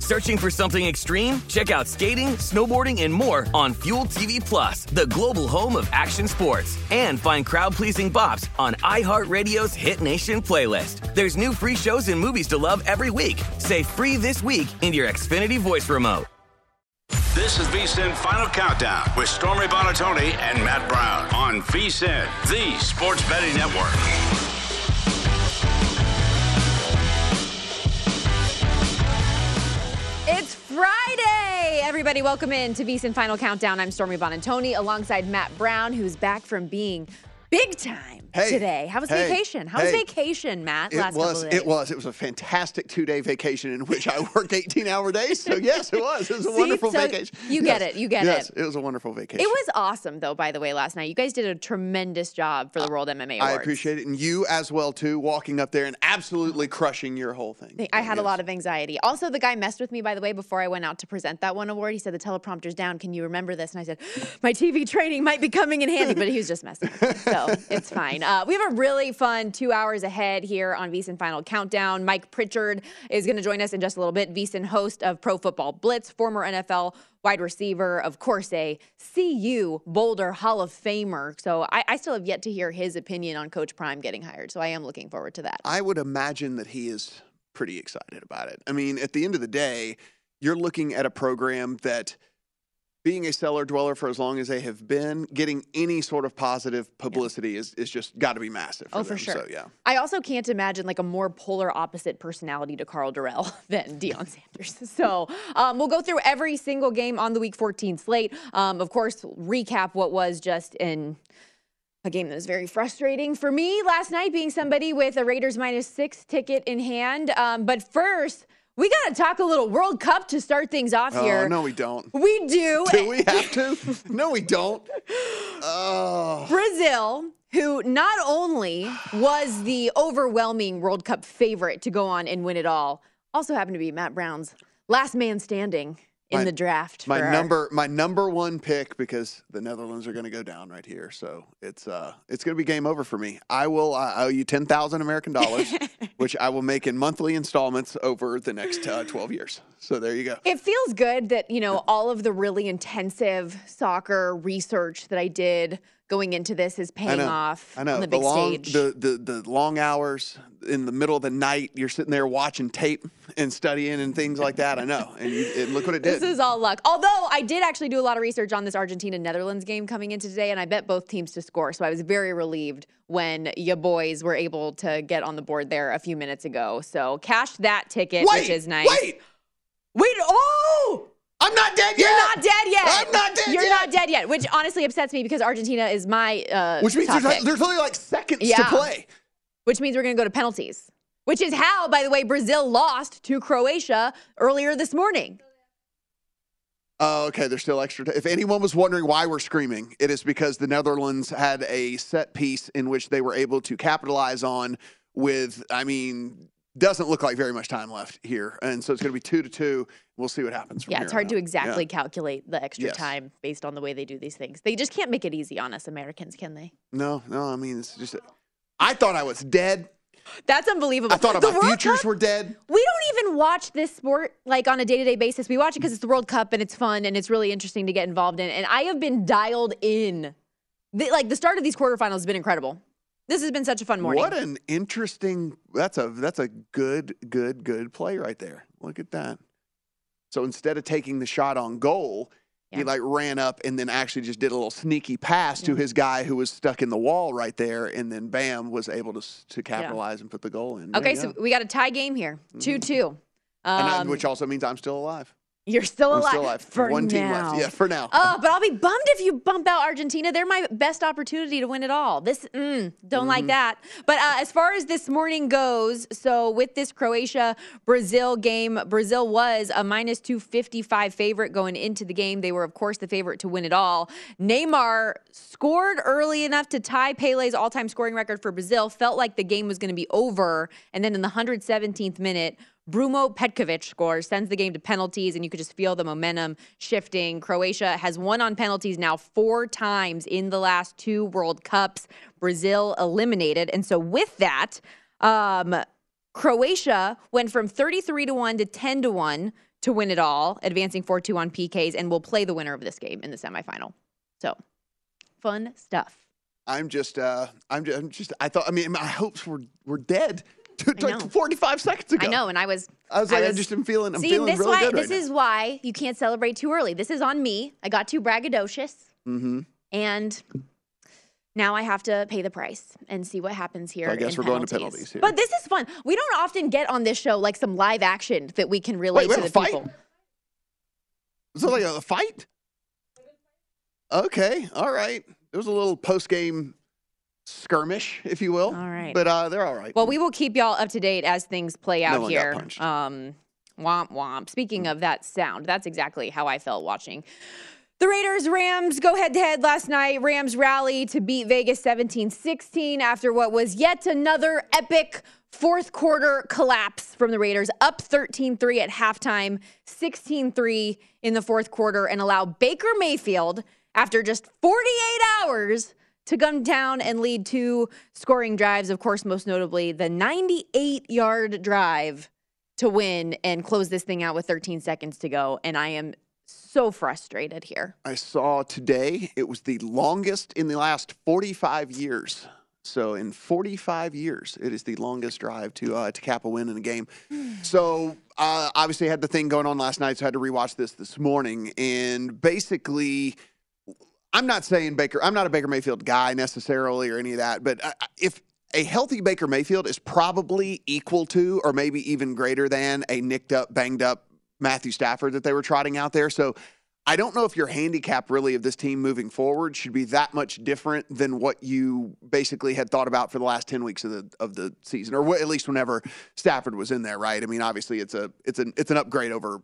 Searching for something extreme? Check out skating, snowboarding, and more on Fuel TV Plus, the global home of action sports. And find crowd-pleasing bops on iHeartRadio's Hit Nation playlist. There's new free shows and movies to love every week. Say free this week in your Xfinity voice remote. This is VSIN Final Countdown with Stormy Buonantony and Matt Brown on VSIN, the Sports Betting Network. Everybody, welcome in to VSIN Final Countdown. I'm Stormy Buonantony alongside Matt Brown, who's back from being big time Hey, today. How was hey, vacation? How was vacation, Matt? It last was. couple of days? It was. It was a fantastic two-day vacation in which I worked 18-hour days. So yes, it was. It was a See? wonderful So vacation. you Yes. get it. You get yes, it. it was a wonderful vacation. It was awesome, though. By the way, last night you guys did a tremendous job for the World MMA Awards. I appreciate it, and you as well too, walking up there and absolutely crushing your whole thing. I oh, had a lot of anxiety. Also, the guy messed with me, by the way, before I went out to present that one award. He said, The teleprompter's down. Can you remember this? And I said, My TV training might be coming in handy, but he was just messing with me. So it's fine. Uh, we have a really fun two hours ahead here on VSIN Final Countdown. Mike Pritchard is going to join us in just a little bit. VSIN host of Pro Football Blitz, former NFL wide receiver, of course, a CU Boulder Hall of Famer. So I, I still have yet to hear his opinion on Coach Prime getting hired. So I am looking forward to that. I would imagine that he is pretty excited about it. I mean, at the end of the day, you're looking at a program that being a cellar dweller for as long as they have been, getting any sort of positive publicity is, is just got to be massive. For Oh, for sure. So, yeah. I also can't imagine like a more polar opposite personality to Karl Dorrell than Deion Sanders. So um, we'll go through every single game on the Week 14 slate. Um, of course, recap what was just in a game that was very frustrating for me last night, being somebody with a Raiders minus six ticket in hand. Um, but first, we got to talk a little World Cup to start things off Oh, here. no, we don't. We do. Do we have to? no, we don't. Oh. Brazil, who not only was the overwhelming World Cup favorite to go on and win it all, also happened to be Matt Brown's last man standing in My- the draft. My for our- number, my number one pick because the Netherlands are going to go down right here, so it's uh, it's going to be game over for me. I will, I owe you ten thousand American dollars, which I will make in monthly installments over the next uh, twelve years. So there you go. It feels good that, you know, all of the really intensive soccer research that I did going into this is I paying know. off I know on the the big long, stage. the, the the long hours in the middle of the night. You're sitting there watching tape and studying and things like that. I know, and, you, and look what it did. This is all luck. Although I did actually do a lot of research on this Argentina Netherlands game coming into today, and I bet both teams to score. So I was very relieved when your boys were able to get on the board there a few minutes ago. So cash that ticket, wait, which is nice. Wait, wait, oh! I'm not dead yet! You're not dead yet. I'm not dead yet! You're yet. not dead yet, which honestly upsets me because Argentina is my uh, Which means there's, there's only like seconds Yeah. to play. which means we're going to go to penalties. which is how, by the way, Brazil lost to Croatia earlier this morning. Oh, okay. There's still extra. T- if anyone was wondering why we're screaming, it is because the Netherlands had a set piece in which they were able to capitalize on. With, I mean, doesn't look like very much time left here, and so it's going to be two to two. We'll see what happens. From Yeah, it's hard to exactly Yeah. calculate the extra Yes. time based on the way they do these things. They just can't make it easy on us Americans, can they? No, no. I mean, it's just. I thought I was dead. That's unbelievable. I thought The my World futures Cup- were dead. We don't even watch this sport like on a day to day basis. We watch it because it's the World Cup and it's fun and it's really interesting to get involved in. And I have been dialed in. The, like the start of these quarterfinals has been incredible. This has been such a fun morning. What an interesting. That's a that's a good good good play right there. Look at that. So instead of taking the shot on goal, he like ran up and then actually just did a little sneaky pass to his guy who was stuck in the wall right there, and then bam was able to to capitalize and put the goal in. There okay, so go. Mm-hmm. we got a tie game here 2 2. and I- Um, which also means I'm still alive. You're still alive. still alive. For One team now. left. Yeah, for now. Oh, but I'll be bummed if you bump out Argentina. They're my best opportunity to win it all. This mm, don't like Mm-hmm. that. But uh, as far as this morning goes, so with this Croatia Brazil game, Brazil was a minus two fifty five favorite going into the game. They were, of course, the favorite to win it all. Neymar scored early enough to tie Pele's all time scoring record for Brazil. Felt like the game was going to be over, and then in the hundred seventeenth minute. Bruno Petkovic scores, sends the game to penalties, and you could just feel the momentum shifting. Croatia has won on penalties now four times in the last two World Cups. Brazil eliminated. And so, with that, um, Croatia went from 33 to 1 to 10 to 1 to win it all, advancing 4 2 on PKs, and will play the winner of this game in the semifinal. So, fun stuff. I'm just, uh, I'm just, I'm just, I thought, I mean, my hopes were were dead like 45 seconds ago. I know, and I was. I was like, I just am feeling, I'm see, feeling this really why good right this now. is why you can't celebrate too early. This is on me. I got too braggadocious, mm-hmm. and now I have to pay the price and see what happens here. So I guess we're going to penalties here. But this is fun. We don't often get on this show like some live action that we can relate we to the a fight? people. Is it like a fight? Okay, all right. There was a little post game skirmish, if you will. All right. But uh, they're all right. Well, we will keep y'all up to date as things play out one got here. Um, womp womp. Speaking of that sound, that's exactly how I felt watching. The Raiders Rams go head to head last night. Rams rally to beat Vegas 17 16 after what was yet another epic fourth quarter collapse from the Raiders, up 13 3 at halftime, 16 3 in the fourth quarter, and allow Baker Mayfield, after just 48 hours, to come down and lead two scoring drives. Of course, most notably, the 98 yard drive to win and close this thing out with 13 seconds to go. And I am so frustrated here. I saw today it was the longest in the last 45 years. So in 45 years, it is the longest drive to uh, to cap a win in a game. So uh, obviously, I had the thing going on last night, so I had to rewatch this this morning. And basically, I'm not saying Baker. I'm not a Baker Mayfield guy necessarily or any of that. But uh, if a healthy Baker Mayfield is probably equal to, or maybe even greater than, a nicked up, banged up Matthew Stafford that they were trotting out there. So I don't know if your handicap really of this team moving forward should be that much different than what you basically had thought about for the last 10 weeks of the of the season or at least whenever Stafford was in there, right? I mean, obviously it's a it's an it's an upgrade over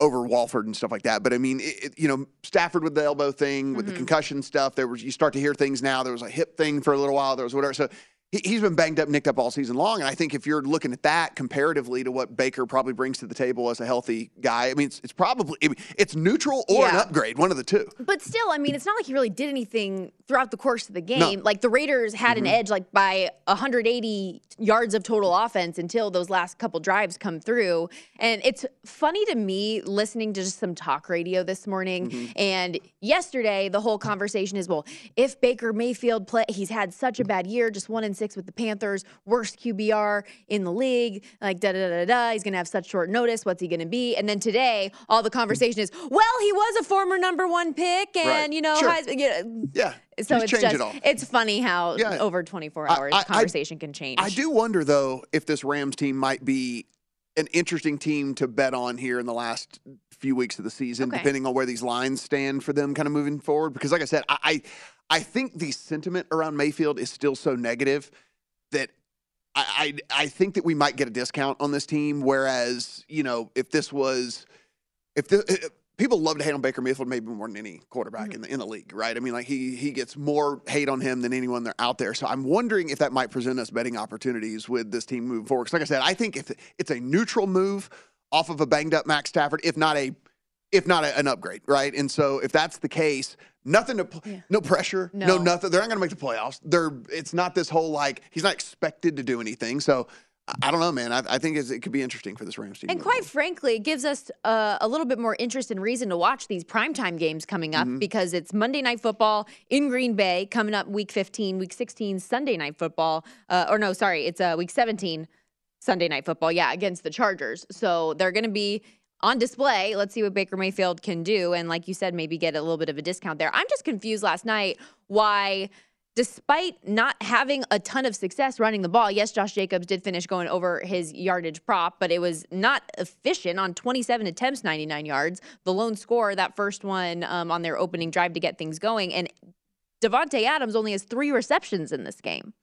over Wolford and stuff like that. But I mean, it, it- you know, Stafford with the elbow thing, with the mm-hmm. concussion stuff, there was you start to hear things now. There was a hip thing for a little while. There was whatever. So he's been banged up, nicked up all season long. And I think if you're looking at that comparatively to what Baker probably brings to the table as a healthy guy, I mean, it's, it's probably it's neutral or yeah. an upgrade, one of the two. But still, I mean, it's not like he really did anything throughout the course of the game. No. Like the Raiders had mm-hmm. an edge, like by 180 yards of total offense until those last couple drives come through. And it's funny to me listening to just some talk radio this morning mm-hmm. and yesterday. The whole conversation is well, if Baker Mayfield play, he's had such a bad year, just one in 6 with the Panthers, worst QBR in the league, like da da da da. He's going to have such short notice. What's he going to be? And then today, all the conversation is, well, he was a former number one pick, and right. you know, sure. You know, yeah. So it's just it it's funny how yeah. over 24 hours I, I, conversation I, can change. I do wonder though if this Rams team might be an interesting team to bet on here in the last few weeks of the season, okay. depending on where these lines stand for them, kind of moving forward. Because like I said, I I, think the sentiment around Mayfield is still so negative that I, I I think that we might get a discount on this team. Whereas, you know, if this was, if the if, people love to hate on Baker Mayfield maybe more than any quarterback mm-hmm. in the in the league, right? I mean, like he he gets more hate on him than anyone there out there. So I'm wondering if that might present us betting opportunities with this team moving forward. Because, like I said, I think if it's a neutral move off of a banged up Max Stafford, if not a if not a, an upgrade, right? And so if that's the case, nothing to pl- no pressure, no. No. nothing. They're not going to make the playoffs. They're it's not this whole like he's not expected to do anything. So I, don't know, man. I, I think it could be interesting for this Rams team. And quite frankly, it gives us uh, a little bit more interest and reason to watch these primetime games coming Mm-hmm. up because it's Monday Night Football in Green Bay coming up week 15, week 16, Sunday Night Football. Uh, or no, sorry, it's uh, week 17, Sunday Night Football. Yeah, against the Chargers. So they're going to be on display. Let's see what Baker Mayfield can do. And like you said, maybe get a little bit of a discount there. I'm just confused last night why despite not having a ton of success running the ball, yes, Josh Jacobs did finish going over his yardage prop, but it was not efficient on 27 attempts, 99 yards. The lone score, that first one um, on their opening drive to get things going. And Davante Adams only has three receptions in this game.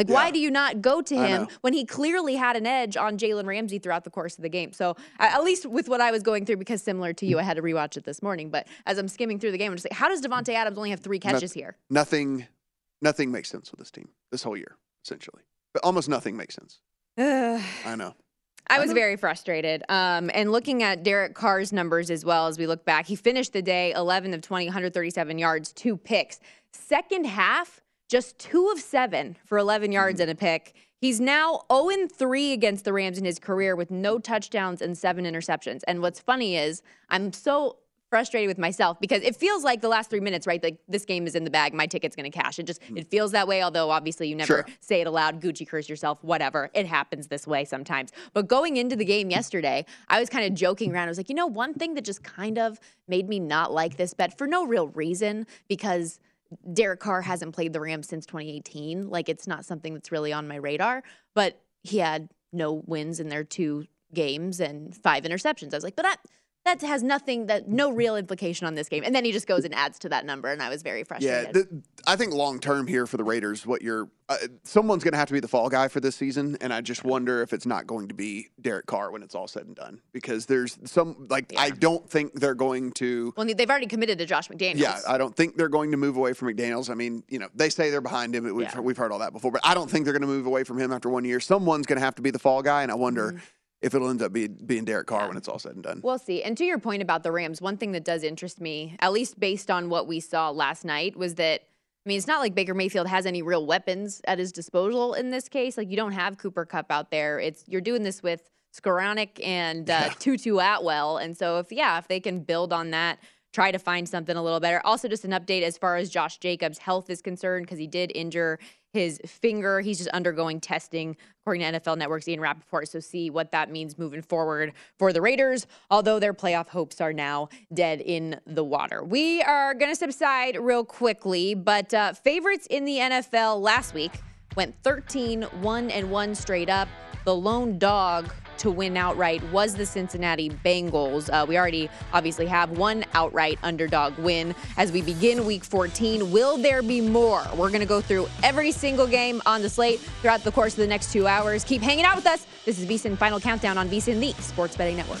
Like, why do you not go to him when he clearly had an edge on Jalen Ramsey throughout the course of the game? So, at least with what I was going through, because similar to you, I had to rewatch it this morning. But as I'm skimming through the game, I'm just like, how does Davante Adams only have three catches here? nothing, nothing makes sense with this team this whole year, essentially. But almost nothing makes sense. I know. I was very frustrated. Um, and looking at Derek Carr's numbers as well as we look back, he finished the day 11 of 20, 137 yards, two picks. Second half, just two of seven for 11 yards mm-hmm. and a pick. He's now 0 3 against the Rams in his career with no touchdowns and seven interceptions. And what's funny is I'm so frustrated with myself because it feels like the last three minutes, right? Like this game is in the bag. My ticket's going to cash. It just, it mm. feels that way. Although obviously you never Sure. say it aloud, Gucci curse yourself, whatever. It happens this way sometimes. But going into the game yesterday, I was kind of joking around. I was like, you know, one thing that just kind of made me not like this bet for no real reason because Derek Carr hasn't played the Rams since 2018. Like it's not something that's really on my radar, but he had no wins in their two games and five interceptions. I was like, but that that has nothing that no real implication on this game. And then he just goes and adds to that number and I was very Yeah, frustrated. the, I think long term here for the Raiders, what you're uh, someone's going to have to be the fall guy for this season, and I just wonder if it's not going to be Derek Carr when it's all said and done, because there's some like I don't think they're going to. well, they've already committed to Josh McDaniels. Yeah, I don't think they're going to move away from McDaniel's. I mean, you know, they say they're behind him. We've, Yeah. we've heard all that before, but I don't think they're going to move away from him after one year. Someone's going to have to be the fall guy, and I wonder if it'll end up being, being Derek Carr when it's all said and done. We'll see. And to your point about the Rams, one thing that does interest me, at least based on what we saw last night, was that I mean, it's not like Baker Mayfield has any real weapons at his disposal in this case. Like you don't have Cooper Kupp out there. It's you're doing this with Skowronek and uh, Tutu Atwell, and so if yeah, if they can build on that. Try to find something a little better. Also, just an update as far as Josh Jacobs' health is concerned, because he did injure his finger. He's just undergoing testing, according to NFL Network's Ian Rapoport. So, see what that means moving forward for the Raiders, although their playoff hopes are now dead in the water. We are going to subside real quickly, but uh, favorites in the NFL last week went 13 1 and 1 straight up. The lone dog to win outright was the Cincinnati Bengals. Uh, we already obviously have one outright underdog win as we begin week 14. Will there be more? We're going to go through every single game on the slate throughout the course of the next two hours. Keep hanging out with us. This is VSIN Final Countdown on VSIN, the Sports Betting Network.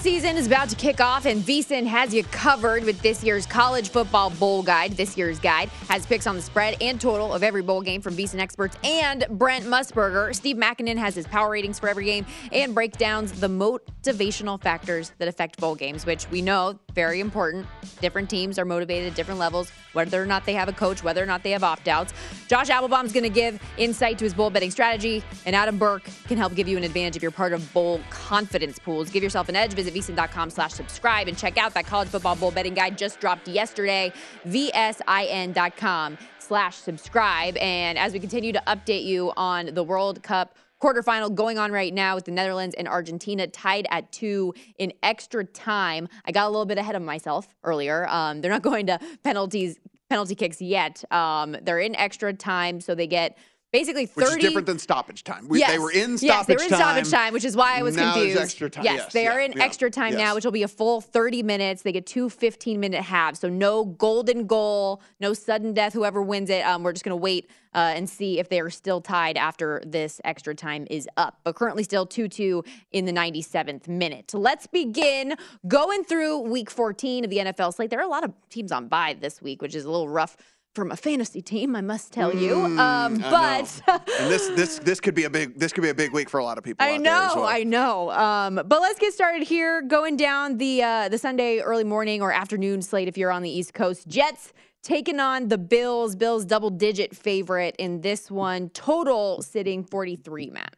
Season is about to kick off, and VSIN has you covered with this year's college football bowl guide. This year's guide has picks on the spread and total of every bowl game from VSIN experts and Brent Musburger. Steve Makinen has his power ratings for every game and breakdowns the motivational factors that affect bowl games, which we know very important. Different teams are motivated at different levels, whether or not they have a coach, whether or not they have opt outs. Josh Applebaum's going to give insight to his bowl betting strategy, and Adam Burke can help give you an advantage if you're part of bowl confidence pools. Give yourself an edge. Visit vsin.com slash subscribe and check out that college football bowl betting guide just dropped yesterday. VSIN.com slash subscribe. And as we continue to update you on the World Cup quarterfinal going on right now with the Netherlands and Argentina tied at two in extra time. I got a little bit ahead of myself earlier. Um, they're not going to penalties penalty kicks yet. Um, they're in extra time, so they get basically 30 Which is different than stoppage time. We, yes. They were in stoppage yes, they were in time. stoppage time, which is why I was Now confused. extra time. Yes, Yes, they are in yeah, extra time now, which will be a full 30 minutes. They get two 15 minute halves. So no golden goal, no sudden death, whoever wins it. Um, we're just going to wait uh, and see if they are still tied after this extra time is up. But currently still 2 2 in the 97th minute. Let's begin going through week 14 of the NFL slate. There are a lot of teams on bye this week, which is a little rough. From a fantasy team, I must tell you. Um, Mm, I but and this this this could be a big this could be a big week for a lot of people. I out there as know, well. I know. Um, but let's get started here. Going down the uh, the Sunday early morning or afternoon slate if you're on the East Coast. Jets taking on the Bills. Bills double digit favorite in this one. Total sitting 43. Matt.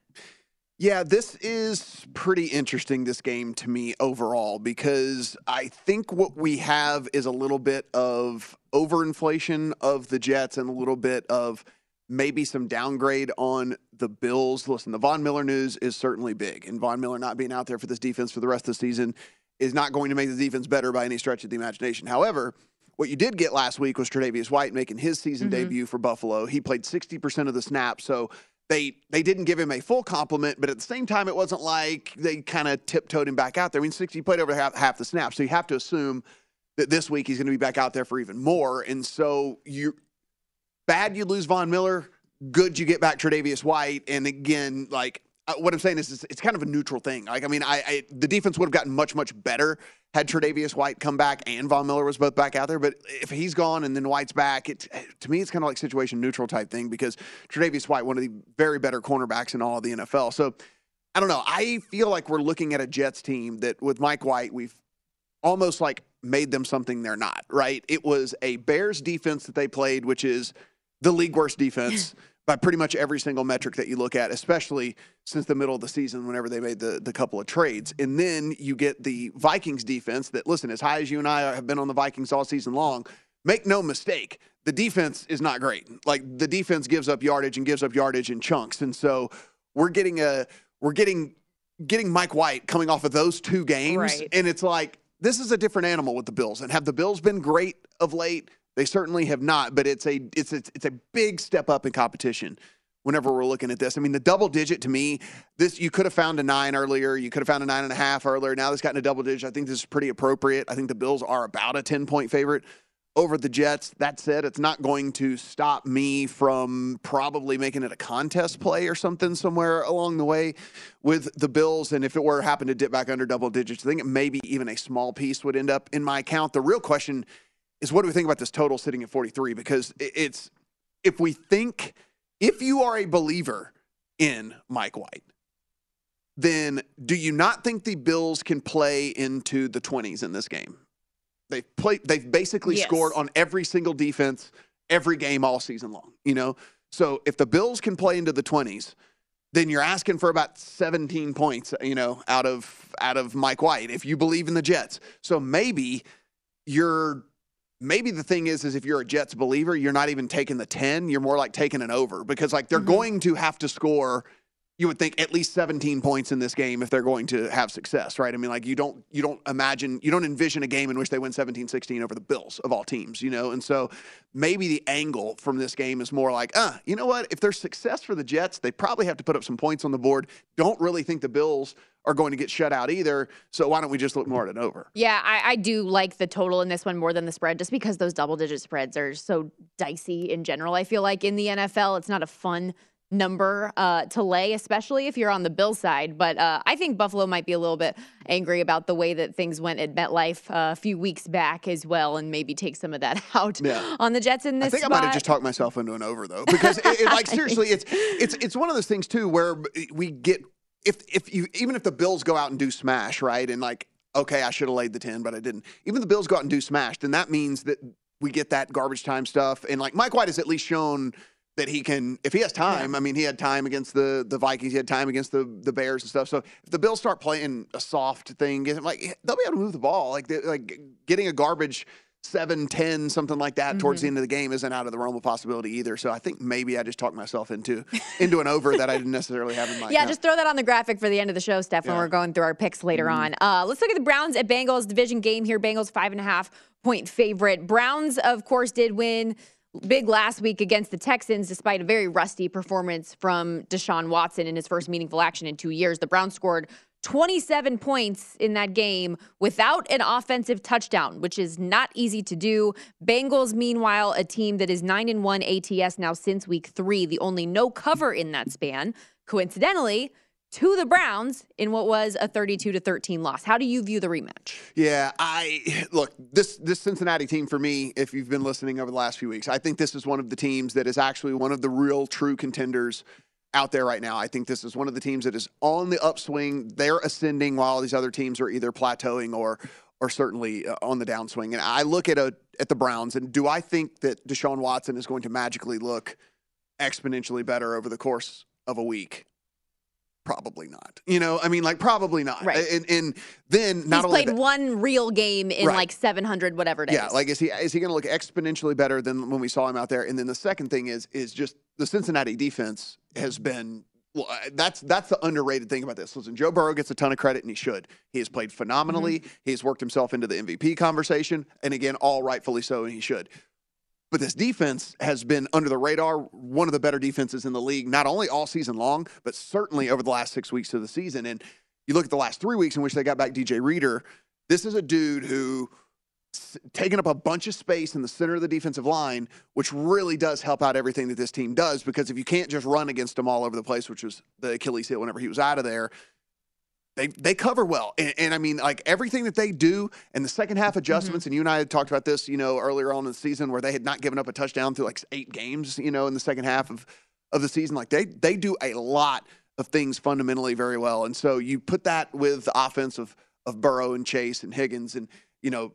Yeah, this is pretty interesting, this game to me overall, because I think what we have is a little bit of overinflation of the Jets and a little bit of maybe some downgrade on the Bills. Listen, the Von Miller news is certainly big, and Von Miller not being out there for this defense for the rest of the season is not going to make the defense better by any stretch of the imagination. However, what you did get last week was Tre'Davious White making his season mm-hmm. debut for Buffalo. He played 60% of the snaps, so they they didn't give him a full complement, but at the same time, it wasn't like they kind of tiptoed him back out there. I mean, 60 he played over half, half the snaps, so you have to assume that this week he's going to be back out there for even more. And so you bad you lose Von Miller, good you get back Tre'Davious White, and again, like uh, what I'm saying is, it's, kind of a neutral thing. Like I mean, I, I the defense would have gotten much much better had Tre'Davious White come back and Von Miller was both back out there. But if he's gone and then White's back, it to me it's kind of like situation neutral type thing because Tre'Davious White, one of the very better cornerbacks in all of the NFL. So I don't know. I feel like we're looking at a Jets team that with Mike White, we've almost like made them something they're not, right? It was a Bears defense that they played, which is the league worst defense by pretty much every single metric that you look at, especially since the middle of the season whenever they made the, the couple of trades. And then you get the Vikings defense that, listen, as high as you and I have been on the Vikings all season long, make no mistake, the defense is not great. Like the defense gives up yardage and gives up yardage in chunks. And so we're getting a we're getting getting Mike White coming off of those two games. Right. And it's like this is a different animal with the Bills. And have the Bills been great of late? They certainly have not, but it's a it's it's, it's a big step up in competition whenever we're looking at this. I mean, the double digit to me, this you could have found a nine earlier, you could have found a nine and a half earlier. Now this gotten a double digit. I think this is pretty appropriate. I think the Bills are about a 10 point favorite over the Jets. That said, it's not going to stop me from probably making it a contest play or something somewhere along the way with the Bills. And if it were happen to dip back under double digits, I think maybe even a small piece would end up in my account. The real question is what do we think about this total sitting at 43? Because it's if we think if you are a believer in Mike White, then do you not think the Bills can play into the 20s in this game? They've played they've basically Yes. scored on every single defense every game all season long, you know? So if the Bills can play into the 20s, then you're asking for about 17 points, you know, out of out of Mike White if you believe in the Jets. So maybe you're maybe the thing is is if you're a Jets believer, you're not even taking the 10, you're more like taking an over because like they're mm-hmm. going to have to score you would think at least 17 points in this game if they're going to have success, right? I mean like you don't you don't imagine you don't envision a game in which they win 17-16 over the Bills of all teams, you know? And so maybe the angle from this game is more like, "Uh, you know what? If there's success for the Jets, they probably have to put up some points on the board. Don't really think the Bills are going to get shut out either. So why don't we just look more at an over?" Yeah, I, I do like the total in this one more than the spread, just because those double digit spreads are so dicey in general. I feel like in the NFL, it's not a fun number uh, to lay, especially if you're on the Bill side. But uh, I think Buffalo might be a little bit angry about the way that things went at MetLife uh, a few weeks back as well, and maybe take some of that out Yeah. on the Jets in this I think spot. I might have just talked myself into an over though, because it, it, like seriously, it's it's it's one of those things too where we get if if you even if the Bills go out and do smash right and like okay, I should have laid the ten, but I didn't. Even the Bills go out and do smash, then that means that we get that garbage time stuff, and like Mike White has at least shown. That he can, if he has time. I mean, he had time against the the Vikings. He had time against the the Bears and stuff. So if the Bills start playing a soft thing, like they'll be able to move the ball. Like like getting a garbage seven, ten, something like that towards the end of the game isn't out of the realm of possibility either. So I think maybe I just talked myself into into an over that I didn't necessarily have in mind Yeah, account. just throw that on the graphic for the end of the show, Steph, when Yeah. we're going through our picks later on. Uh, let's look at the Browns at Bengals division game here. Bengals five and a half point favorite. Browns, of course, did win big last week against the Texans, despite a very rusty performance from Deshaun Watson in his first meaningful action in two years. The Browns scored 27 points in that game without an offensive touchdown, which is not easy to do. Bengals, meanwhile, a team that is 9 and 1 ATS now since week three, the only no cover in that span. Coincidentally, to the Browns in what was a 32 to 13 loss. How do you view the rematch? Yeah, I look this this Cincinnati team for me. If you've been listening over the last few weeks, I think this is one of the teams that is actually one of the real true contenders out there right now. I think this is one of the teams that is on the upswing. They're ascending while these other teams are either plateauing or or certainly uh, on the downswing. And I look at a at the Browns and do I think that Deshaun Watson is going to magically look exponentially better over the course of a week? Probably not. You know, I mean, like probably not. Right. And, and then not He's only played that- one real game in Right. like 700 whatever days. yeah, like is he is he going to look exponentially better than when we saw him out there? And then the second thing is is just the Cincinnati defense has been well, uh, that's that's the underrated thing about this. Listen, Joe Burrow gets a ton of credit, and he should. He has played phenomenally. Mm-hmm. He's worked himself into the MVP conversation, and again, all rightfully so, and he should. But this defense has been under the radar, one of the better defenses in the league, not only all season long, but certainly over the last six weeks of the season. And you look at the last three weeks in which they got back DJ Reader. This is a dude who taking up a bunch of space in the center of the defensive line, which really does help out everything that this team does. Because if you can't just run against them all over the place, which was the Achilles heel whenever he was out of there, they they cover well. And, and I mean, like everything that they do and the second half adjustments, and you and I had talked about this, you know, earlier on in the season where they had not given up a touchdown through like eight games, you know, in the second half of of the season. Like they they do a lot of things fundamentally very well. And so you put that with the offense of of Burrow and Chase and Higgins and you know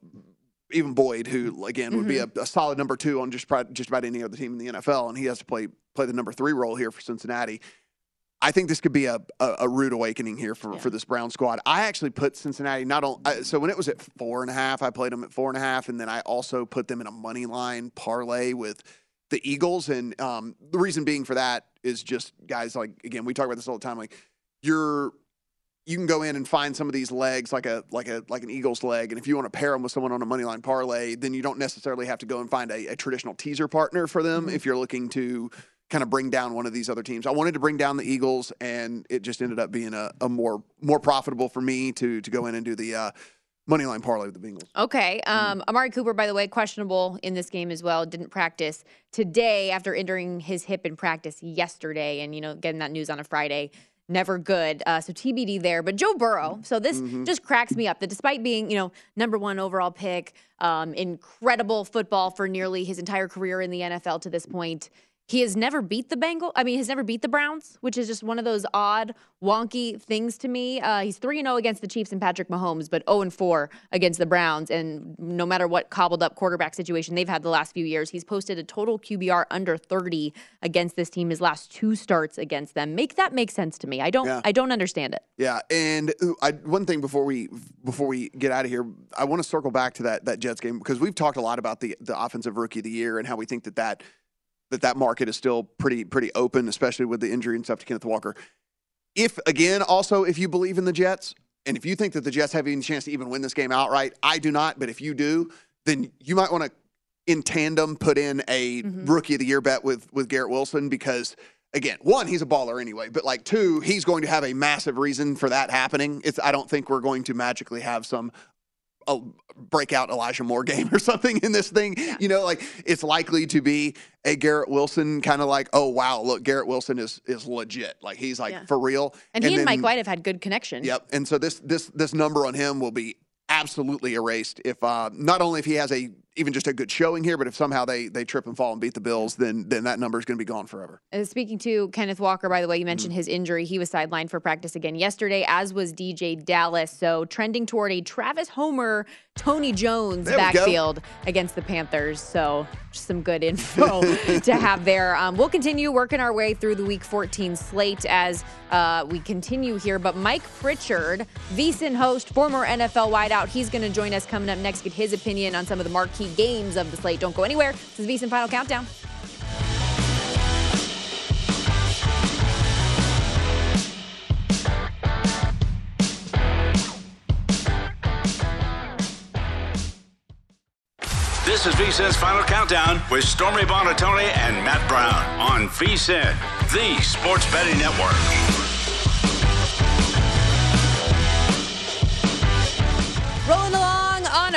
even Boyd, who again would be a, Mm-hmm. a solid number two on just just about any other team in the NFL, and he has to play play the number three role here for Cincinnati. I think this could be a, a, a rude awakening here for, for this Brown squad. I actually put Cincinnati not on. I- So when it was at four and a half, I played them at four and a half, and then I also put them in a money line parlay with the Eagles. And um, the reason being for that is just guys like again we talk about this all the time. Like you're you can go in and find some of these legs like a like a like an Eagles leg, and if you want to pair them with someone on a money line parlay, then you don't necessarily have to go and find a, a traditional teaser partner for them if you're looking to kind of bring down one of these other teams. I wanted to bring down the Eagles, and it just ended up being a, a more more profitable for me to to go in and do the uh, money line parlay with the Bengals. Okay. Um, Amari Cooper, by the way, questionable in this game as well. Didn't practice today after injuring his hip in practice yesterday, and you know, getting that news on a Friday. Never good. Uh, so TBD there. But Joe Burrow. So this just cracks me up that despite being, you know, number one overall pick, um, incredible football for nearly his entire career in the NFL to this point, he has never beat the Bengal. I mean, he's never beat the Browns, which is just one of those odd, wonky things to me. Uh, he's three and zero against the Chiefs and Patrick Mahomes, but zero and four against the Browns. And no matter what cobbled up quarterback situation they've had the last few years, he's posted a total QBR under thirty against this team. His last two starts against them make that make sense to me. I don't. Yeah. I don't understand it. Yeah, and I, one thing before we before we get out of here, I want to circle back to that that Jets game because we've talked a lot about the the offensive rookie of the year and how we think that that that that market is still pretty pretty open, especially with the injury and stuff to Kenneth Walker. If again, also if you believe in the Jets and if you think that the Jets have any chance to even win this game outright, I do not. But if you do, then you might want to in tandem put in a mm-hmm. rookie of the year bet with with Garrett Wilson because again, one, he's a baller anyway, but like two, he's going to have a massive reason for that happening. It's I don't think we're going to magically have some a breakout Elijah Moore game or something in this thing. You know, like it's likely to be a Garrett Wilson kind of like, oh wow, look, Garrett Wilson is is legit. Like he's like Yeah. for real. And, he and Mike White have had good connection. Yep. And so this this this number on him will be absolutely erased if uh, not only if he has a even just a good showing here, but if somehow they they trip and fall and beat the Bills, then then that number is going to be gone forever. Speaking to Kenneth Walker, by the way, you mentioned Mm-hmm. his injury. He was sidelined for practice again yesterday, as was DeeJay Dallas. So trending toward a Travis Homer, Tony Jones backfield against the Panthers. So just some good info to have there. Um, we'll continue working our way through the Week 14 slate as uh, we continue here. But Mike Pritchard, VSIN host, former NFL wideout, he's going to join us coming up next. Get his opinion on some of the marquee games of the slate. Don't go anywhere. This is VSIN Final Countdown. This is VSIN's Final Countdown with Stormy Buonantony and Matt Brown on VSIN, the sports betting network. Rolling along on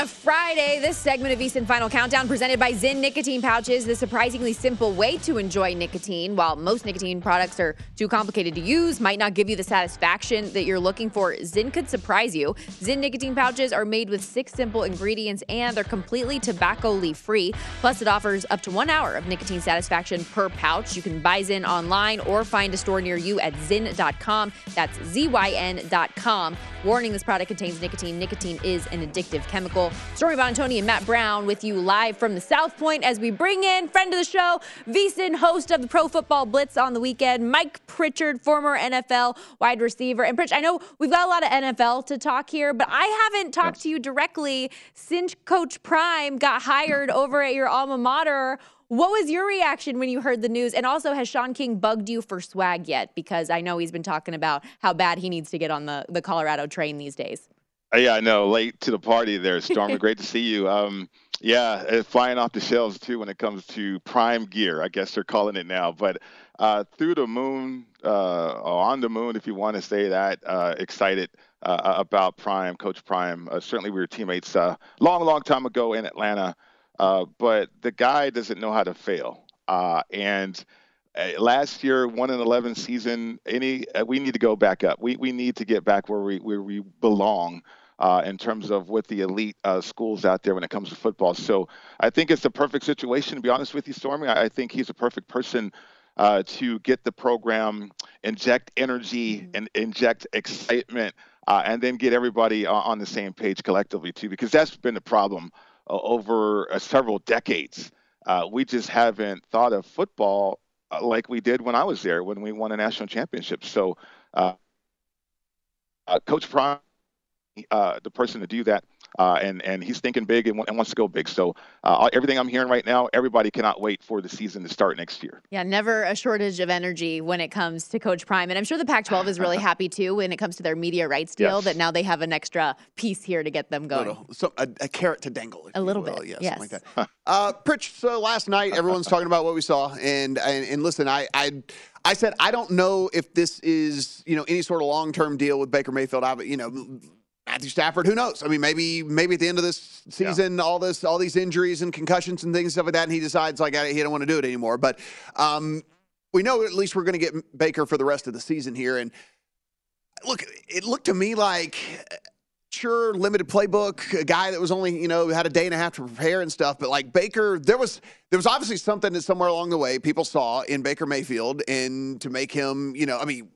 a Friday, this segment of VSIN Final Countdown presented by Zyn Nicotine Pouches, the surprisingly simple way to enjoy nicotine. While most nicotine products are too complicated to use, might not give you the satisfaction that you're looking for, Zyn could surprise you. Zyn Nicotine Pouches are made with six simple ingredients and they're completely tobacco leaf free. Plus, it offers up to one hour of nicotine satisfaction per pouch. You can buy Zyn online or find a store near you at zyn.com. That's Z Y N.com. Warning this product contains nicotine. Nicotine is an addictive chemical. Stormy Buonantony and Matt Brown with you live from the South Point as we bring in friend of the show, VSIN host of the Pro Football Blitz on the weekend, Mike Pritchard, former NFL wide receiver. And Pritch, I know we've got a lot of NFL to talk here, but I haven't talked to you directly since Coach Prime got hired over at your alma mater. What was your reaction when you heard the news? And also, has Sean King bugged you for swag yet? Because I know he's been talking about how bad he needs to get on the, the Colorado train these days. Uh, Yeah, I know. Late to the party there, Stormy. Great to see you. Um, yeah, flying off the shelves too when it comes to prime gear. I guess they're calling it now. But uh, through the moon, uh, on the moon, if you want to say that, uh, excited uh, about Prime, Coach Prime. Uh, certainly, we were teammates uh, long, long time ago in Atlanta. Uh, but the guy doesn't know how to fail. Uh, and uh, last year, one in eleven season. Any, uh, we need to go back up. We we need to get back where we where we belong. Uh, in terms of with the elite uh, schools out there when it comes to football. So I think it's the perfect situation, to be honest with you, Stormy. I, I think he's a perfect person uh, to get the program, inject energy and inject excitement, uh, and then get everybody on the same page collectively, too, because that's been the problem over uh, several decades. Uh, we just haven't thought of football uh, like we did when I was there when we won a national championship. So, uh, uh, Coach Prime, the person to do that uh, and and he's thinking big and, and, wants to go big. So uh, everything I'm hearing right now, everybody cannot wait for the season to start next year. Yeah, never a shortage of energy when it comes to Coach Prime, and I'm sure the Pac-12 is really happy too when it comes to their media rights deal yes. that now they have an extra piece here to get them going. Little, so a, a, carrot to dangle. A little will. bit, yeah, yes. something like that. uh, Pritch, so last night everyone's talking about what we saw, and and, and listen, I I. I said I don't know if this is you know any sort of long term deal with Baker Mayfield. I, you know, Matthew Stafford, who knows? I mean, maybe maybe at the end of this season, yeah. all this, all these injuries and concussions and things, and stuff like that, and he decides like he don't want to do it anymore. But um, we know at least we're going to get Baker for the rest of the season here. And look, it looked to me like sure limited playbook, a guy that was only you know had a day and a half to prepare and stuff. But like Baker, there was there was obviously something that somewhere along the way people saw in Baker Mayfield, and to make him, you know, I mean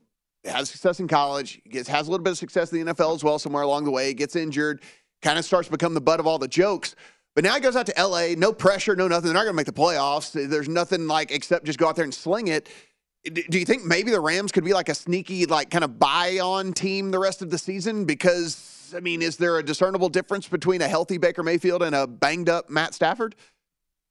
has success in college, gets, has a little bit of success in the NFL as well somewhere along the way, gets injured, kind of starts to become the butt of all the jokes. But now he goes out to LA, no pressure, no nothing. They're not going to make the playoffs. There's nothing like except just go out there and sling it. Do you think maybe the Rams could be like a sneaky, like kind of buy on team the rest of the season? Because, I mean, is there a discernible difference between a healthy Baker Mayfield and a banged up Matt Stafford?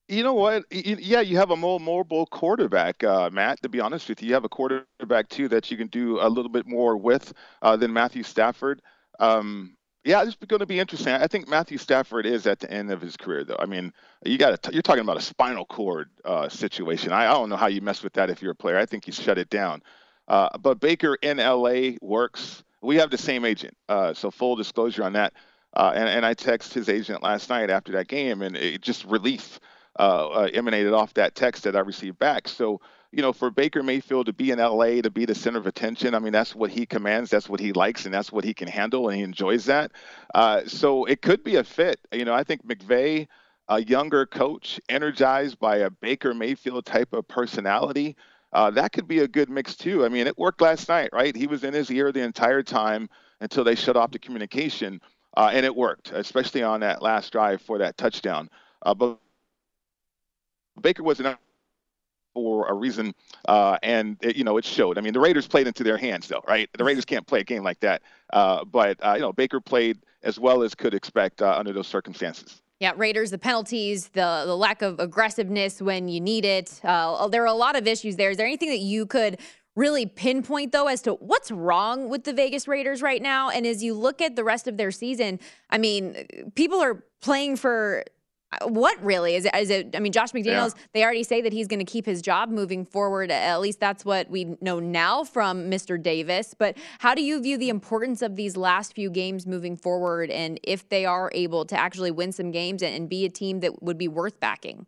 You know what? Yeah, you have a more mobile quarterback, uh, Matt. To be honest with you, you have a quarterback too that you can do a little bit more with uh, than Matthew Stafford. Um, yeah, it's going to be interesting. I think Matthew Stafford is at the end of his career, though. I mean, you got you're talking about a spinal cord uh, situation. I, I, don't know how you mess with that if you're a player. I think you shut it down. Uh, but Baker in LA works. We have the same agent, uh, so full disclosure on that. Uh, and, and I texted his agent last night after that game, and it just relief uh, uh, emanated off that text that I received back. So, you know, for Baker Mayfield to be in LA, to be the center of attention, I mean, that's what he commands, that's what he likes, and that's what he can handle, and he enjoys that. Uh, so it could be a fit. You know, I think McVay, a younger coach, energized by a Baker Mayfield type of personality, uh, that could be a good mix too. I mean, it worked last night, right? He was in his ear the entire time until they shut off the communication, uh, and it worked, especially on that last drive for that touchdown. Uh, but Baker wasn't for a reason, uh, and it, you know it showed. I mean, the Raiders played into their hands, though, right? The Raiders can't play a game like that, uh, but uh, you know Baker played as well as could expect uh, under those circumstances. Yeah, Raiders, the penalties, the the lack of aggressiveness when you need it. Uh, there are a lot of issues there. Is there anything that you could really pinpoint though as to what's wrong with the Vegas Raiders right now? And as you look at the rest of their season, I mean, people are playing for what really is it? Is it? I mean, Josh McDaniels. Yeah. They already say that he's going to keep his job moving forward. At least that's what we know now from Mr. Davis. But how do you view the importance of these last few games moving forward, and if they are able to actually win some games and be a team that would be worth backing?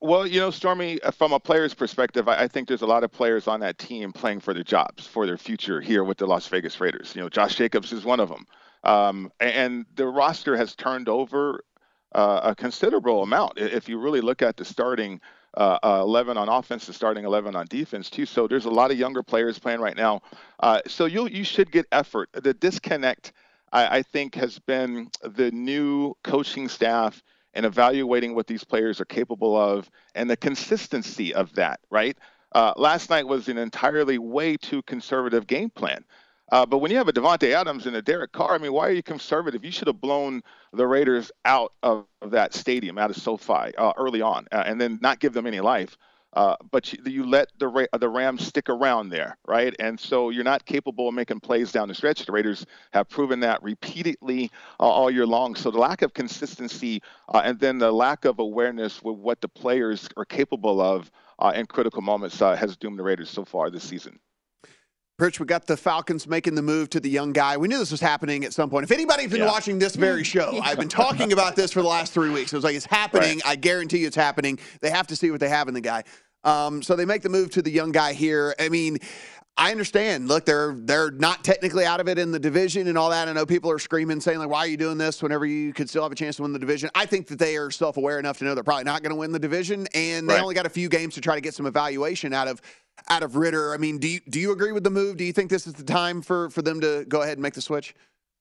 Well, you know, Stormy, uh, from a player's perspective, I think there's a lot of players on that team playing for their jobs, for their future here with the Las Vegas Raiders. You know, Josh Jacobs is one of them. Um, and the roster has turned over uh, a considerable amount if you really look at the starting uh, uh, 11 on offense, the starting 11 on defense too. So there's a lot of younger players playing right now. Uh, so you you should get effort. The disconnect, I, I, think, has been the new coaching staff and evaluating what these players are capable of and the consistency of that. Right. Uh, last night was an entirely way too conservative game plan. Uh, but when you have a Davante Adams and a Derek Carr, I mean, why are you conservative? You should have blown the Raiders out of, that stadium, out of SoFi, uh, early on, uh, and then not give them any life. Uh, but you, you, let the the Rams stick around there, right? And so you're not capable of making plays down the stretch. The Raiders have proven that repeatedly uh, all year long. So the lack of consistency and then the lack of awareness with what the players are capable of in critical moments has doomed the Raiders so far this season. Rich, we got the Falcons making the move to the young guy. We knew this was happening at some point. If anybody's been yeah. watching this very show, I've been talking about this for the last three weeks. It was like it's happening. Right. I guarantee you it's happening. They have to see what they have in the guy. Um, so they make the move to the young guy here. I mean, I understand. Look, they're they're not technically out of it in the division and all that. I know people are screaming, saying like, "Why are you doing this?" Whenever you could still have a chance to win the division. I think that they are self-aware enough to know they're probably not going to win the division, and they right. only got a few games to try to get some evaluation out of out of Ridder. I mean, do you do you agree with the move? Do you think this is the time for for them to go ahead and make the switch?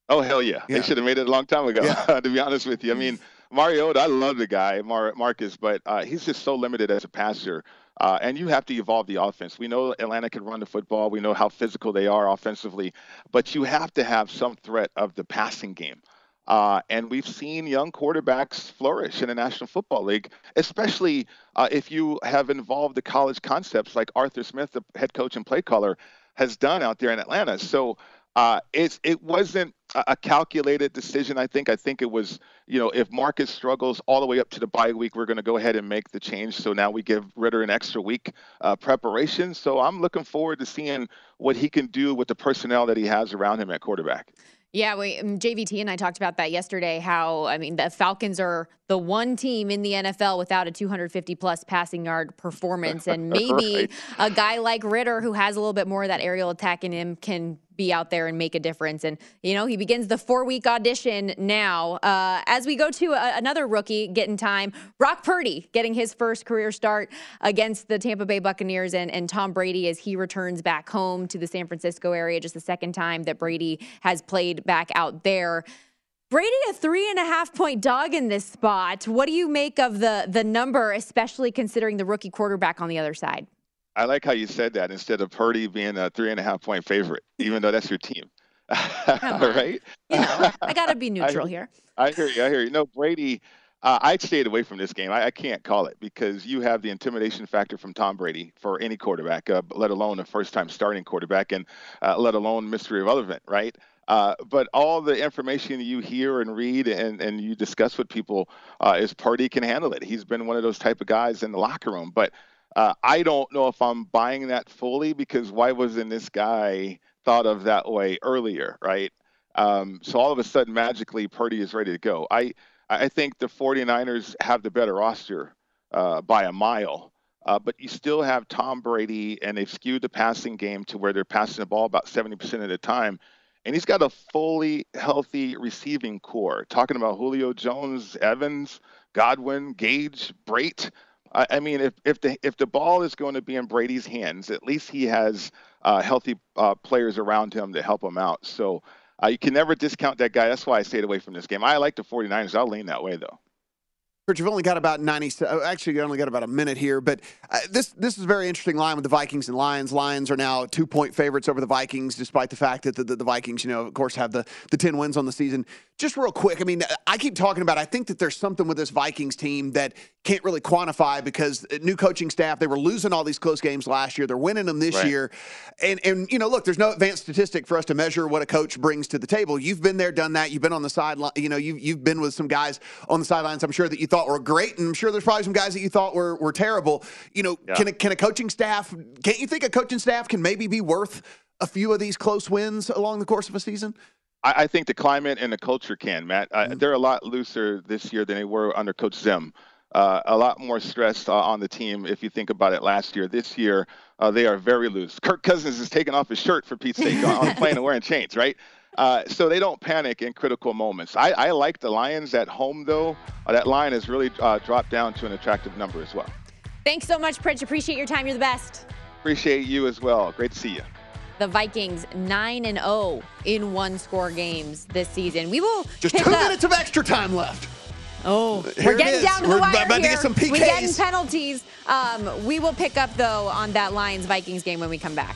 Oh hell yeah! yeah. They should have made it a long time ago. Yeah. to be honest with you, I mean, Mariota, I love the guy, Mar- Marcus, but uh, he's just so limited as a passer. Uh, and you have to evolve the offense. We know Atlanta can run the football. We know how physical they are offensively, but you have to have some threat of the passing game. Uh, and we've seen young quarterbacks flourish in the National Football League, especially uh, if you have involved the college concepts like Arthur Smith, the head coach and play caller, has done out there in Atlanta. So uh, it's it wasn't a calculated decision. I think. I think it was, you know, if Marcus struggles all the way up to the bye week, we're going to go ahead and make the change. So now we give Ridder an extra week uh, preparation. So I'm looking forward to seeing what he can do with the personnel that he has around him at quarterback. Yeah, we, um, JVT and I talked about that yesterday. How I mean, the Falcons are the one team in the NFL without a 250 plus passing yard performance, and maybe right. a guy like Ridder, who has a little bit more of that aerial attack in him, can be out there and make a difference. And, you know, he begins the four week audition now. Uh, as we go to a, another rookie getting time, Brock Purdy getting his first career start against the Tampa Bay Buccaneers and, and Tom Brady as he returns back home to the San Francisco area, just the second time that Brady has played back out there. Brady, a three and a half point dog in this spot. What do you make of the the number, especially considering the rookie quarterback on the other side? I like how you said that instead of Purdy being a three and a half point favorite, even though that's your team. right? You know, I got to be neutral I, here. I hear you. I hear you. No, Brady, uh, I stayed away from this game. I, I, can't call it because you have the intimidation factor from Tom Brady for any quarterback, uh, let alone a first time starting quarterback, and uh, let alone Mr. Irrelevant, right? Uh, but all the information you hear and read and, and you discuss with people uh, is Purdy can handle it. He's been one of those type of guys in the locker room. But uh, I don't know if I'm buying that fully because why wasn't this guy thought of that way earlier, right? Um, so all of a sudden, magically, Purdy is ready to go. I I think the 49ers have the better roster uh, by a mile. Uh, but you still have Tom Brady, and they've skewed the passing game to where they're passing the ball about 70% of the time. And he's got a fully healthy receiving core. Talking about Julio Jones, Evans, Godwin, Gage, Brate. I, I mean, if if the if the ball is going to be in Brady's hands, at least he has uh, healthy uh, players around him to help him out. So uh, you can never discount that guy. That's why I stayed away from this game. I like the 49ers. I'll lean that way though. Kurt, you've only got about 90, actually, you only got about a minute here, but uh, this this is a very interesting line with the Vikings and Lions. Lions are now two point favorites over the Vikings, despite the fact that the, the, the, Vikings, you know, of course, have the, the 10 wins on the season. Just real quick, I mean, I keep talking about, I think that there's something with this Vikings team that can't really quantify because new coaching staff, they were losing all these close games last year. They're winning them this right. year. And, and, you know, look, there's no advanced statistic for us to measure what a coach brings to the table. You've been there, done that. You've been on the sideline, you know, you've, you've been with some guys on the sidelines, I'm sure that you thought were great. And I'm sure there's probably some guys that you thought were, were terrible. You know, yeah. can, a, can a coaching staff, can't you think a coaching staff can maybe be worth a few of these close wins along the course of a season? I, I think the climate and the culture can, Matt. Uh, mm-hmm. They're a lot looser this year than they were under Coach Zim. Uh, a lot more stress uh, on the team if you think about it last year. This year, uh, they are very loose. Kirk Cousins is taking off his shirt for Pete's sake on, on plane and wearing chains, right? Uh, so they don't panic in critical moments. I, I like the Lions at home, though. Uh, that line has really uh, dropped down to an attractive number as well. Thanks so much, Pritch. Appreciate your time. You're the best. Appreciate you as well. Great to see you the Vikings 9 and 0 in one score games this season. We will just two up. minutes of extra time left. Oh, Here we're getting down to the we're wire about here. to get some PKs. We're getting penalties. Um, we will pick up though on that Lions Vikings game when we come back.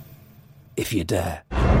If you dare.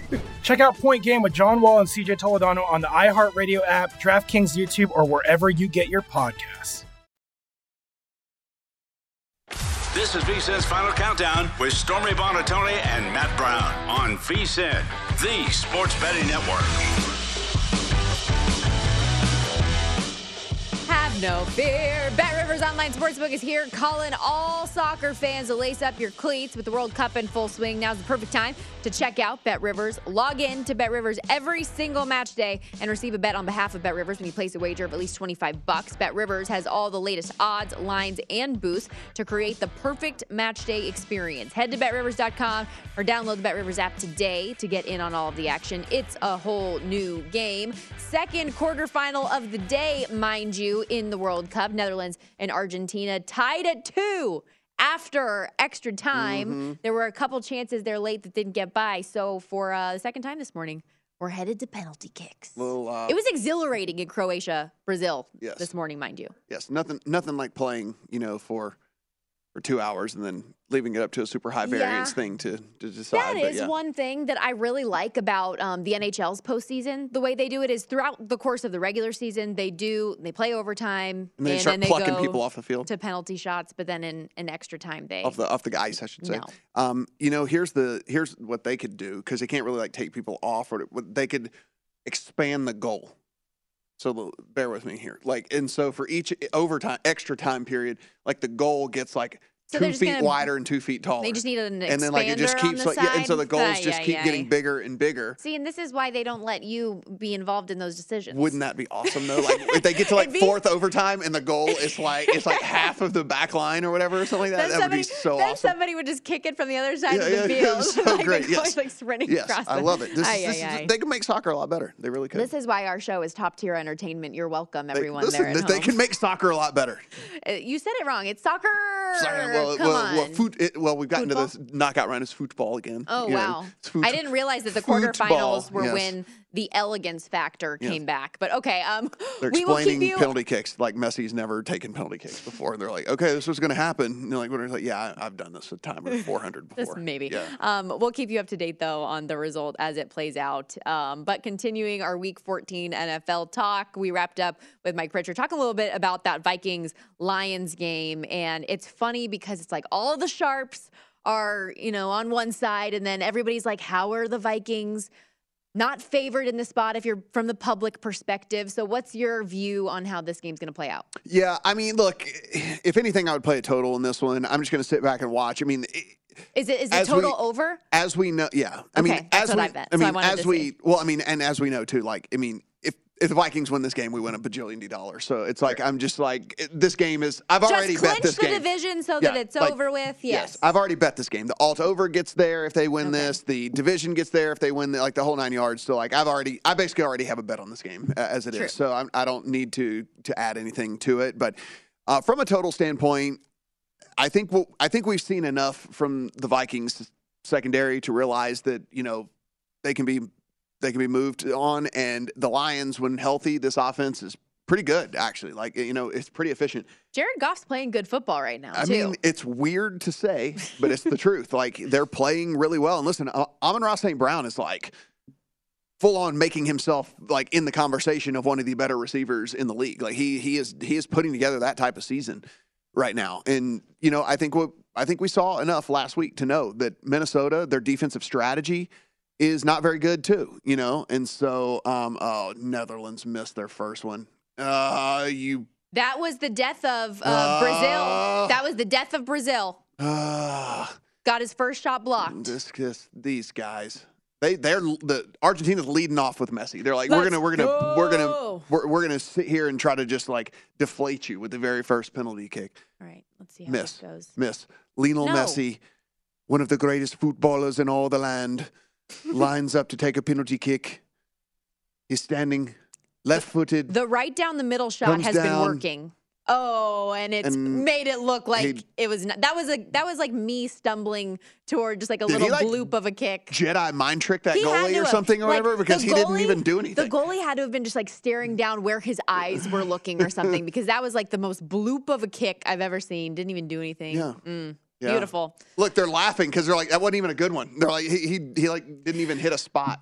Check out Point Game with John Wall and CJ Toledano on the iHeartRadio app, DraftKings YouTube, or wherever you get your podcasts. This is VSIN's Final Countdown with Stormy Buonantony and Matt Brown on VSIN, the sports betting network. Have no fear. Bet Rivers Online Sportsbook is here calling all soccer fans to lace up your cleats with the World Cup in full swing. Now's the perfect time to check out Bet Rivers. Log in to Bet Rivers every single match day and receive a bet on behalf of Bet Rivers when you place a wager of at least 25 bucks. Bet Rivers has all the latest odds, lines, and boosts to create the perfect match day experience. Head to betrivers.com or download the Bet Rivers app today to get in on all of the action. It's a whole new game. Second quarterfinal of the day, mind you, in the World Cup. Netherlands and Argentina tied at two after extra time. Mm-hmm. There were a couple chances there late that didn't get by. So for uh, the second time this morning, we're headed to penalty kicks. Little, uh, It was exhilarating in Croatia, Brazil Yes. this morning, mind you. yes, nothing, nothing like playing, you know, for for two hours and then leaving it up to a super high variance Yeah. thing to to decide. That but is yeah. one thing that I really like about um, the NHL's postseason. The way they do it is throughout the course of the regular season, they do they play overtime And then they start plucking go people off the field. to penalty shots. But then in, an extra time, they off the off the ice, I should say. No. Um, you know, here's the here's what they could do because they can't really like take people off, or what they could expand the goal. So bear with me here. Like, and so for each overtime extra time period, like the goal gets like So two feet gonna- wider and two feet taller. They just need an expander and then like it just keeps like yeah, and so the goals just ay, keep ay. getting bigger and bigger. see. And this is why they don't let you be involved in those decisions. Wouldn't that be awesome though? Like if they get to like be- fourth overtime and the goal is like it's like half of the back line or whatever or something like that. Then That would be so then awesome. somebody would just kick it from the other side Yeah, of the yeah, field. so like great, yes. like sprinting Yes, across. I love it. This, Ay, this ay, is- ay. they can make soccer a lot better. They really could. This is why our show is top tier entertainment. You're welcome, They- everyone listen, there they can make soccer a lot better. Uh, you said it wrong. It's soccer. Well, Come well, on. well, foot, it, well, we've gotten to this knockout round as football again. Oh you know, wow! it's foot- I didn't realize that the football, quarterfinals were yes. when the elegance factor Yes. came back. But okay, um, They're we will keep explaining you. penalty kicks like Messi's never taken penalty kicks before, and they're like, "Okay, this was going to happen." And they're like, "What?" are Like, "Yeah, I've done this a time or 400 This before." maybe. Yeah. Um, we'll keep you up to date though on the result as it plays out. Um, but continuing our Week 14 NFL talk, we wrapped up with Mike Pritchard talking a little bit about that Vikings Lions game, and it's funny because it's like all the sharps are you know on one side, and then everybody's like, "How are the Vikings?" Not favored in the spot if you're from the public perspective. So, what's your view on how this game's going to play out? Yeah, I mean, look, if anything, I would play a total in this one. I'm just going to sit back and watch. I mean, Is it is the As we- total over? as we know, yeah. I mean, Okay, that's as what we, I bet. I So I mean, as we, see. well, I mean, and as we know too, like, I mean, if if the Vikings win this game, we win a bajillion D dollars. So it's like I'm just like it- this game is. I've Just already clinch bet this the game. division so Yeah, that it's like, over with. Yes. I've already bet this game. The alt over gets there if they win this. The division gets there if they win, the, like the whole nine yards. So like I've already, I basically already have a bet on this game uh, as it is. True. So I'm, I don't need to to add anything to it. But uh, from a total standpoint, I think we'll, I think we've seen enough from the Vikings secondary to realize that you know they can be they can be moved on, and the Lions, when healthy, this offense is pretty good actually. Like you know, it's pretty efficient. Jared Goff's playing good football right now, I too. mean, it's weird to say, but it's the truth. Like they're playing really well. And listen, uh, Amon-Ra St. Brown is like full on making himself like in the conversation of one of the better receivers in the league. Like he he is he is putting together that type of season right now. And you know, I think what I think we saw enough last week to know that Minnesota, their defensive strategy is not very good too, you know? And so um oh, Netherlands missed their first one. Uh you that was the death of uh, Uh. Brazil. That was the death of Brazil. uh Got his first shot blocked. This, this, these guys, they they're the Argentina's leading off with Messi. They're like, we're gonna we're gonna we're gonna we're, we're gonna sit here and try to just like deflate you with the very first penalty kick. All right, let's see how Miss, this goes. miss. Lionel No. Messi, one of the greatest footballers in all the land, lines up to take a penalty kick. He's standing left-footed. The right down the middle shot has been working. Oh, and it's And made it look like he- it was not, that was a that was like me stumbling toward just like a little like, bloop of a kick. Jedi mind trick that He goalie or have- something or like, whatever because the he didn't even do anything. The goalie had to have been just like staring down where his eyes were looking or something because that was like the most bloop of a kick I've ever seen. Didn't even do anything. Yeah. Mm, Yeah. Beautiful. Look, they're laughing because they're like, that wasn't even a good one. They're like, he, he, he like didn't even hit a spot.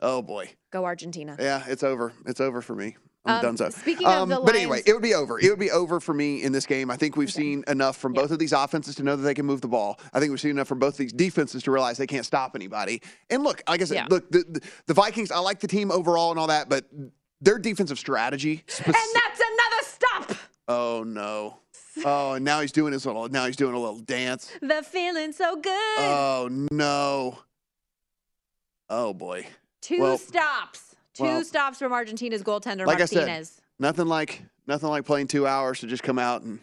Oh boy. Go Argentina. Yeah, it's over. It's over for me. I'm Um, done. So, speaking of the but anyway, it would be over. It would be over for me in this game. I think we've seen enough from both of these offenses to know that they can move the ball. I think we've seen enough from both of these defenses to realize they can't stop anybody. And look, like I said, Yeah. look, the, the, the Vikings. I like the team overall and all that, but their defensive strategy. And that's another stop. oh no. Oh, and now he's doing his little. Now he's doing a little dance. The feeling so good. Oh no. Oh boy. Two well, stops. Two well, stops from Argentina's goaltender like Martinez. I said, nothing like nothing like playing two hours to just come out and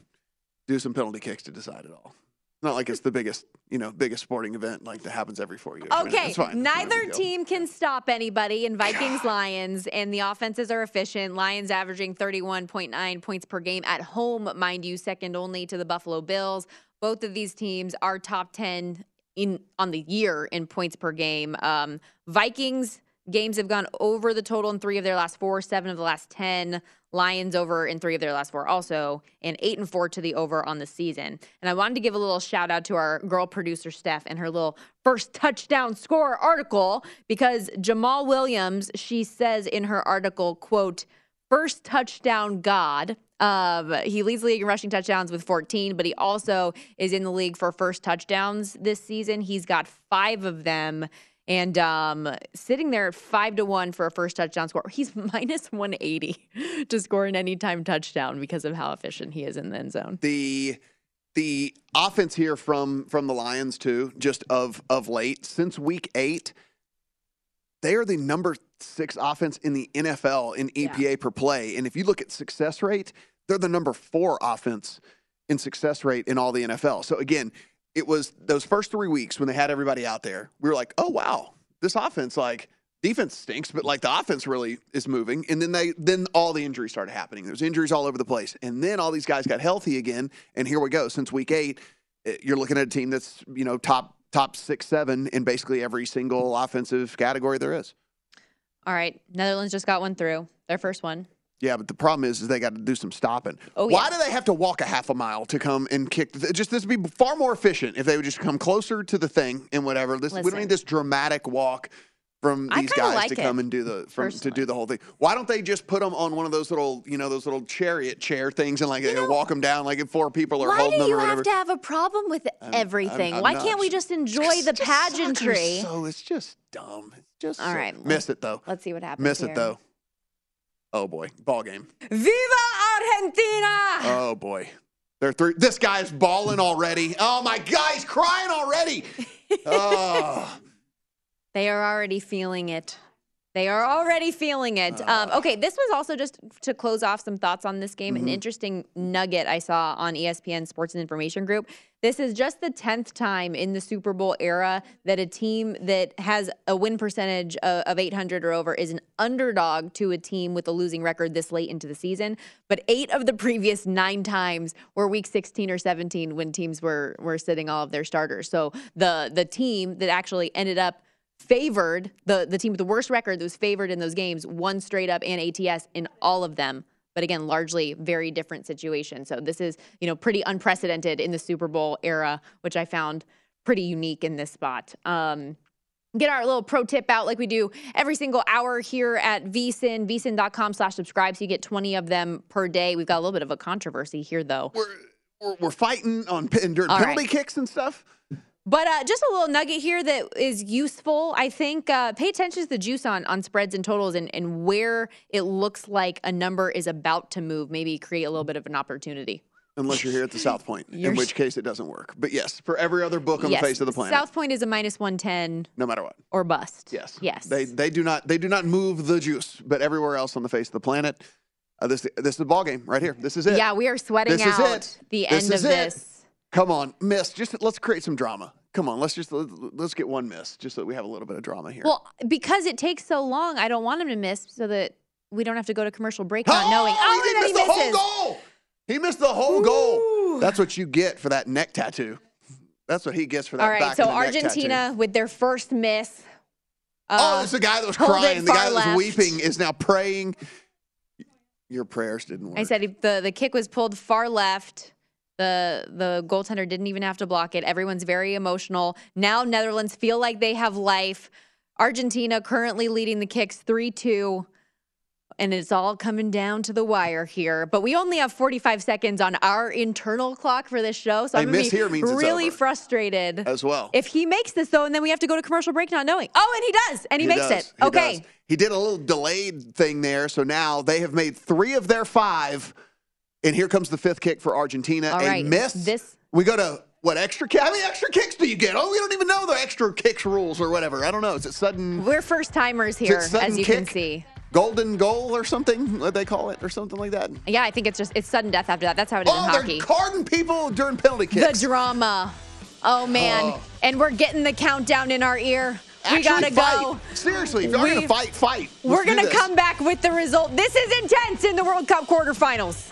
do some penalty kicks to decide it all. Not like it's the biggest, you know, biggest sporting event like that happens every four years. Okay, It's fine. It's not a neither team can stop anybody in Vikings Lions, and the offenses are efficient. Lions averaging 31.9 points per game at home, mind you, second only to the Buffalo Bills. Both of these teams are top 10 in on the year in points per game. Um, Vikings games have gone over the total in three of their last four, seven of the last 10. Lions over in three of their last four also, and eight and four to the over on the season. And I wanted to give a little shout out to our girl producer, Steph, and her little first touchdown score article because Jamaal Williams, she says in her article, quote, first touchdown god. Um, he leads the league in rushing touchdowns with 14, but he also is in the league for first touchdowns this season. He's got five of them and um, sitting there at five to one for a first touchdown score. He's minus 180 to score an anytime touchdown because of how efficient he is in the end zone. the the offense here from from the Lions too, just of of late since week eight, they are the number six offense in the NFL in EPA per play, and if you look at success rate, they're the number four offense in success rate in all the NFL. So again, it was those first three weeks when they had everybody out there. We were like, oh wow, this offense like defense stinks, but like the offense really is moving. And then they then all the injuries started happening. There's injuries all over the place. And then all these guys got healthy again. And here we go. Since week eight, eh, you're looking at a team that's, you know, top top six, seven in basically every single offensive category there is. All right, Netherlands just got one through their first one. Yeah, but the problem is, is they got to do some stopping. Oh, Why yeah. do they have to walk a half a mile to come and kick? The, just this would be far more efficient if they would just come closer to the thing and whatever. This we don't need this dramatic walk from these guys like to come and do the from, to do the whole thing. Why don't they just put them on one of those little you know those little chariot chair things and like they walk them down like if four people are holding them or whatever? Why do you have to have a problem with everything? I'm Why not. can't we just enjoy the pageantry? so it's just dumb. It's just All so- right, Miss it though. Let's see what happens. Miss here. it though. Oh boy, ball game. Viva Argentina! Oh boy. They're three. This guy's balling already. Oh my God, he's crying already. Oh, They are already feeling it. They are already feeling it. Um, okay, this was also just to close off some thoughts on this game. An Mhm. interesting nugget I saw on ESPN Sports and Information Group. This is just the 10th time in the Super Bowl era that a team that has a win percentage of, of 800 or over is an underdog to a team with a losing record this late into the season. But eight of the previous nine times were week 16 or 17 when teams were were sitting all of their starters. So the the team that actually ended up favored the the team with the worst record that was favored in those games won straight up and ATS in all of them. But again, largely very different situation. So this is you know pretty unprecedented in the Super Bowl era, which I found pretty unique in this spot. Um, get our little pro tip out like we do every single hour here at vsin vsin.com slash subscribe so you get 20 of them per day we've got a little bit of a controversy here though We're, we're fighting on during penalty right. kicks and stuff. But uh, just a little nugget here that is useful. I think uh, pay attention to the juice on on spreads and totals and, and where it looks like a number is about to move. Maybe create a little bit of an opportunity. Unless you're here at the South Point, in which case it doesn't work. But yes, for every other book on yes, the face of the planet, South Point is a minus one ten no matter what. or bust. Yes. Yes. They they do not they do not move the juice, but everywhere else on the face of the planet, uh, this this is the ball game right here. This is it. Yeah, we are sweating This is out it. the This end is of it. this. Come on, miss. Just let's create some drama. Come on, let's just let's get one miss, just so that we have a little bit of drama here. Well, because it takes so long, I don't want him to miss so that we don't have to go to commercial break not knowing. Oh, he he missed the whole goal. He missed the whole goal. That's what you get for that neck tattoo. That's what he gets for that. All right, back so. Argentina with their first miss. oh, uh, it's the guy that was crying. The guy that was weeping is now praying. Your prayers didn't work. I said he- the the kick was pulled far left. The the goaltender didn't even have to block it. Everyone's very emotional. Now Netherlands feel like they have life. Argentina currently leading the kicks 3-2 and it's all coming down to the wire here. But we only have 45 seconds on our internal clock for this show, so i'm gonna miss be here means it's really frustrated as well. if he makes this though, and then we have to go to commercial break not knowing. Oh, and he does, and he, makes does. it. He okay. does. He did a little delayed thing there, so now they have made three of their five, and here comes the fifth kick for Argentina. All a right, miss. this- we go to what extra? kick? How many extra kicks do you get? Oh, we don't even know the extra kicks rules or whatever. I don't know. Is it sudden? We're first timers here, as you kick? can see. Golden goal or something? What they call it or something like that. Yeah, I think it's just it's sudden death after that. That's how it is oh, in Oh, hockey. they're carding people during penalty kicks. The drama. Oh man. Oh. And we're getting the countdown in our ear. we gotta fight. go. Seriously, if you're gonna fight, fight. We're Let's do gonna come back with the result. This is intense in the World Cup quarterfinals.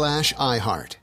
slash iHeart.